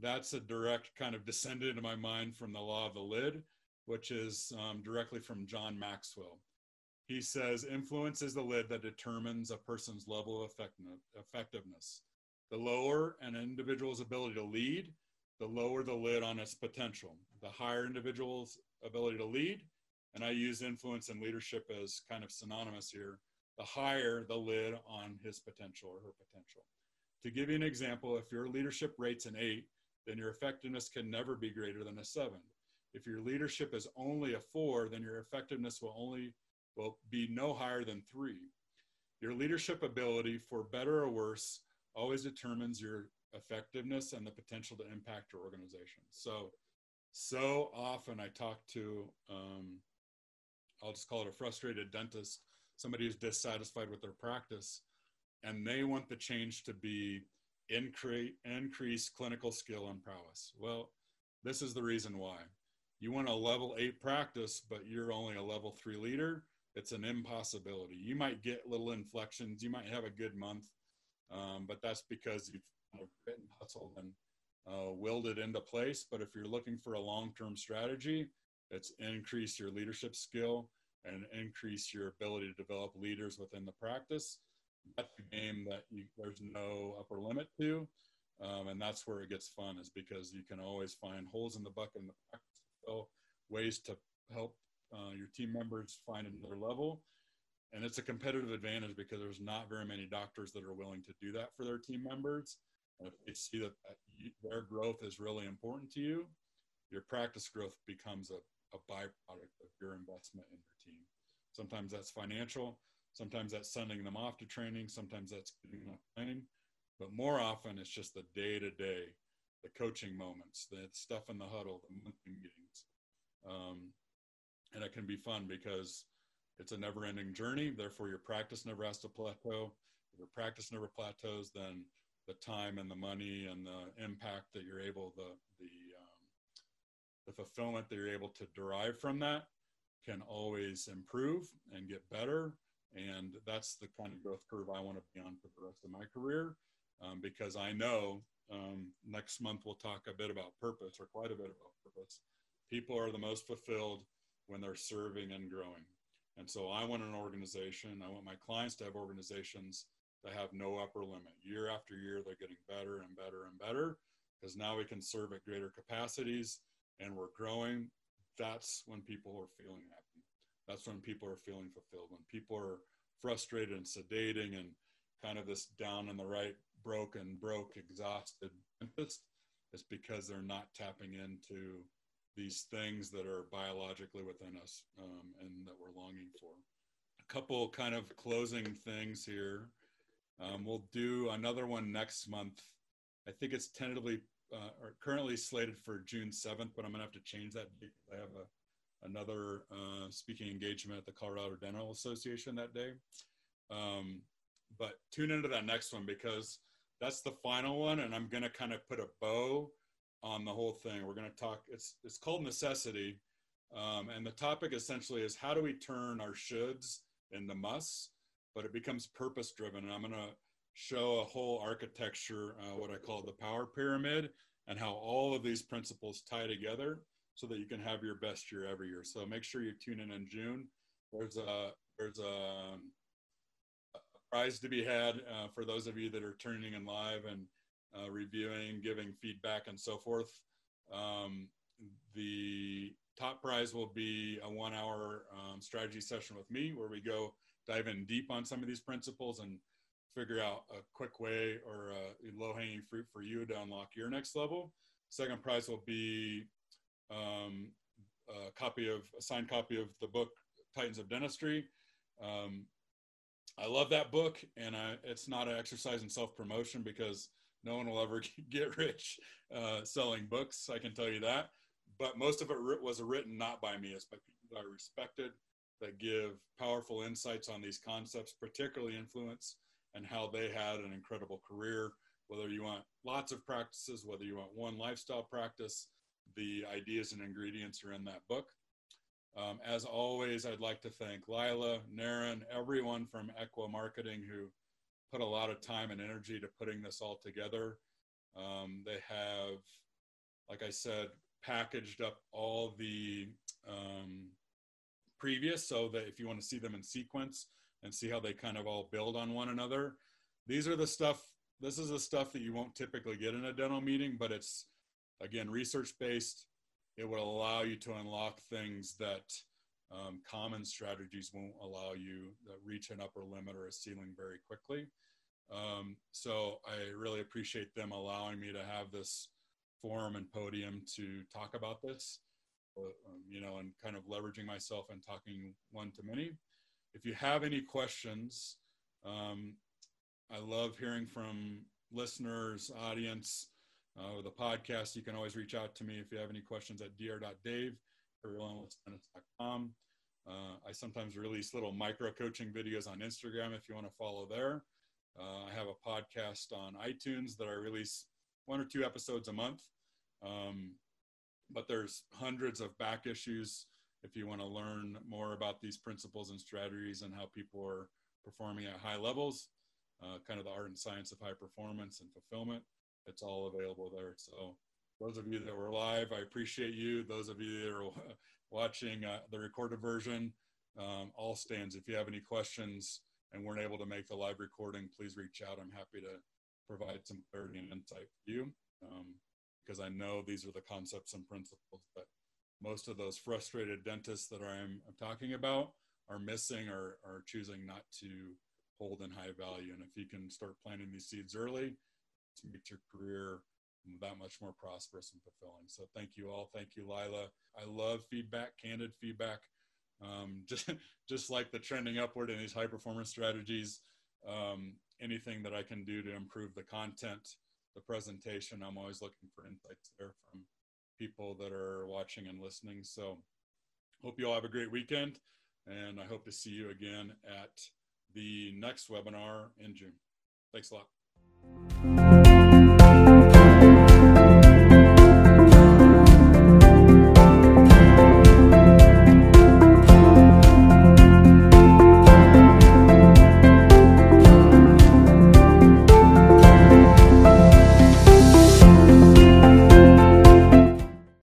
That's a direct kind of descended into my mind from the law of the lid, which is um, directly from John Maxwell. He says, influence is the lid that determines a person's level of effectiveness. The lower an individual's ability to lead, the lower the lid on its potential. The higher individual's ability to lead, and I use influence and leadership as kind of synonymous here, the higher the lid on his potential or her potential. To give you an example, if your leadership rate's an eight, then your effectiveness can never be greater than a seven. If your leadership is only a four, then your effectiveness will only will be no higher than three. Your leadership ability, for better or worse, always determines your effectiveness and the potential to impact your organization. So, so often I talk to um, I'll just call it a frustrated dentist, somebody who's dissatisfied with their practice, and they want the change to be increase increase clinical skill and prowess. Well, this is the reason why. You want a level eight practice, but you're only a level three leader. It's an impossibility. You might get little inflections. You might have a good month, um, but that's because you've of hustled and uh, willed it into place. But if you're looking for a long-term strategy, it's increase your leadership skill and increase your ability to develop leaders within the practice. That's a game that you, there's no upper limit to. Um, and that's where it gets fun is because you can always find holes in the bucket in the practice, so ways to help uh, your team members find another level. And it's a competitive advantage because there's not very many doctors that are willing to do that for their team members. If they see that, that their growth is really important to you, your practice growth becomes a a byproduct of your investment in your team. Sometimes that's financial, sometimes that's sending them off to training, sometimes that's getting them training, but more often it's just the day to day, the coaching moments, the stuff in the huddle, the monthly meetings. Um, and it can be fun because it's a never ending journey. Therefore, your practice never has to plateau. If your practice never plateaus, then the time and the money and the impact that you're able, the, the the fulfillment that you're able to derive from that can always improve and get better. And that's the kind of growth curve I want to be on for the rest of my career um, because I know um, next month we'll talk a bit about purpose or quite a bit about purpose. People are the most fulfilled when they're serving and growing. And so I want an organization, I want my clients to have organizations that have no upper limit. Year after year, they're getting better and better and better because now we can serve at greater capacities and we're growing, that's when people are feeling happy. That's when people are feeling fulfilled. When people are frustrated and sedating and kind of this down in the right, broken, broke, exhausted it's because they're not tapping into these things that are biologically within us um, and that we're longing for. a couple kind of closing things here. Um, we'll do another one next month. I think it's tentatively uh, or currently slated for June 7th, but I'm gonna have to change that. I have a, another uh, speaking engagement at the Colorado Dental Association that day. Um, but tune into that next one because that's the final one, and I'm gonna kind of put a bow on the whole thing. We're gonna talk. It's it's called necessity, um, and the topic essentially is how do we turn our shoulds into musts, but it becomes purpose driven. And I'm gonna show a whole architecture, uh, what I call the power pyramid, and how all of these principles tie together so that you can have your best year every year. So make sure you tune in in June. There's a there's a, a prize to be had uh, for those of you that are tuning in live and uh, reviewing, giving feedback, and so forth. Um, the top prize will be a one-hour um, strategy session with me, where we go dive in deep on some of these principles and figure out a quick way or a low hanging fruit for you to unlock your next level. Second prize will be um, a copy of a signed copy of the book Titans of Dentistry. Um, I love that book, and I, it's not an exercise in self promotion because no one will ever get rich uh, selling books. I can tell you that. But most of it was written not by me, it's by people I respected that give powerful insights on these concepts, particularly influence and how they had an incredible career. Whether you want lots of practices, whether you want one lifestyle practice, the ideas and ingredients are in that book. Um, as always, I'd like to thank Lila, Naren, everyone from Ekwa Marketing who put a lot of time and energy to putting this all together. Um, they have, like I said, packaged up all the um, previous so that if you want to see them in sequence, and see how they kind of all build on one another. These are the stuff, this is the stuff that you won't typically get in a dental meeting, but it's again research based. It will allow you to unlock things that um, common strategies won't allow you that reach an upper limit or a ceiling very quickly. Um, so I really appreciate them allowing me to have this forum and podium to talk about this, um, you know, and kind of leveraging myself and talking one to many. If you have any questions, um, I love hearing from listeners, audience, uh, the podcast. You can always reach out to me if you have any questions at dr.dave uh, I sometimes release little micro coaching videos on Instagram if you want to follow there. Uh, I have a podcast on iTunes that I release one or two episodes a month. Um, but there's hundreds of back issues if you want to learn more about these principles and strategies and how people are performing at high levels, uh, kind of the art and science of high performance and fulfillment, it's all available there. So, those of you that were live, I appreciate you. Those of you that are watching uh, the recorded version, um, all stands. If you have any questions and weren't able to make the live recording, please reach out. I'm happy to provide some clarity and insight for you um, because I know these are the concepts and principles that most of those frustrated dentists that I'm, I'm talking about are missing or are choosing not to hold in high value. And if you can start planting these seeds early to make your career that much more prosperous and fulfilling. So thank you all. Thank you, Lila. I love feedback, candid feedback. Um, just, just like the trending upward in these high performance strategies, um, anything that I can do to improve the content, the presentation, I'm always looking for insights there from people that are watching and listening. So, hope you all have a great weekend, and I hope to see you again at the next webinar in June. Thanks a lot.